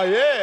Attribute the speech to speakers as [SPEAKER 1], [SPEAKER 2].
[SPEAKER 1] Oh yeah.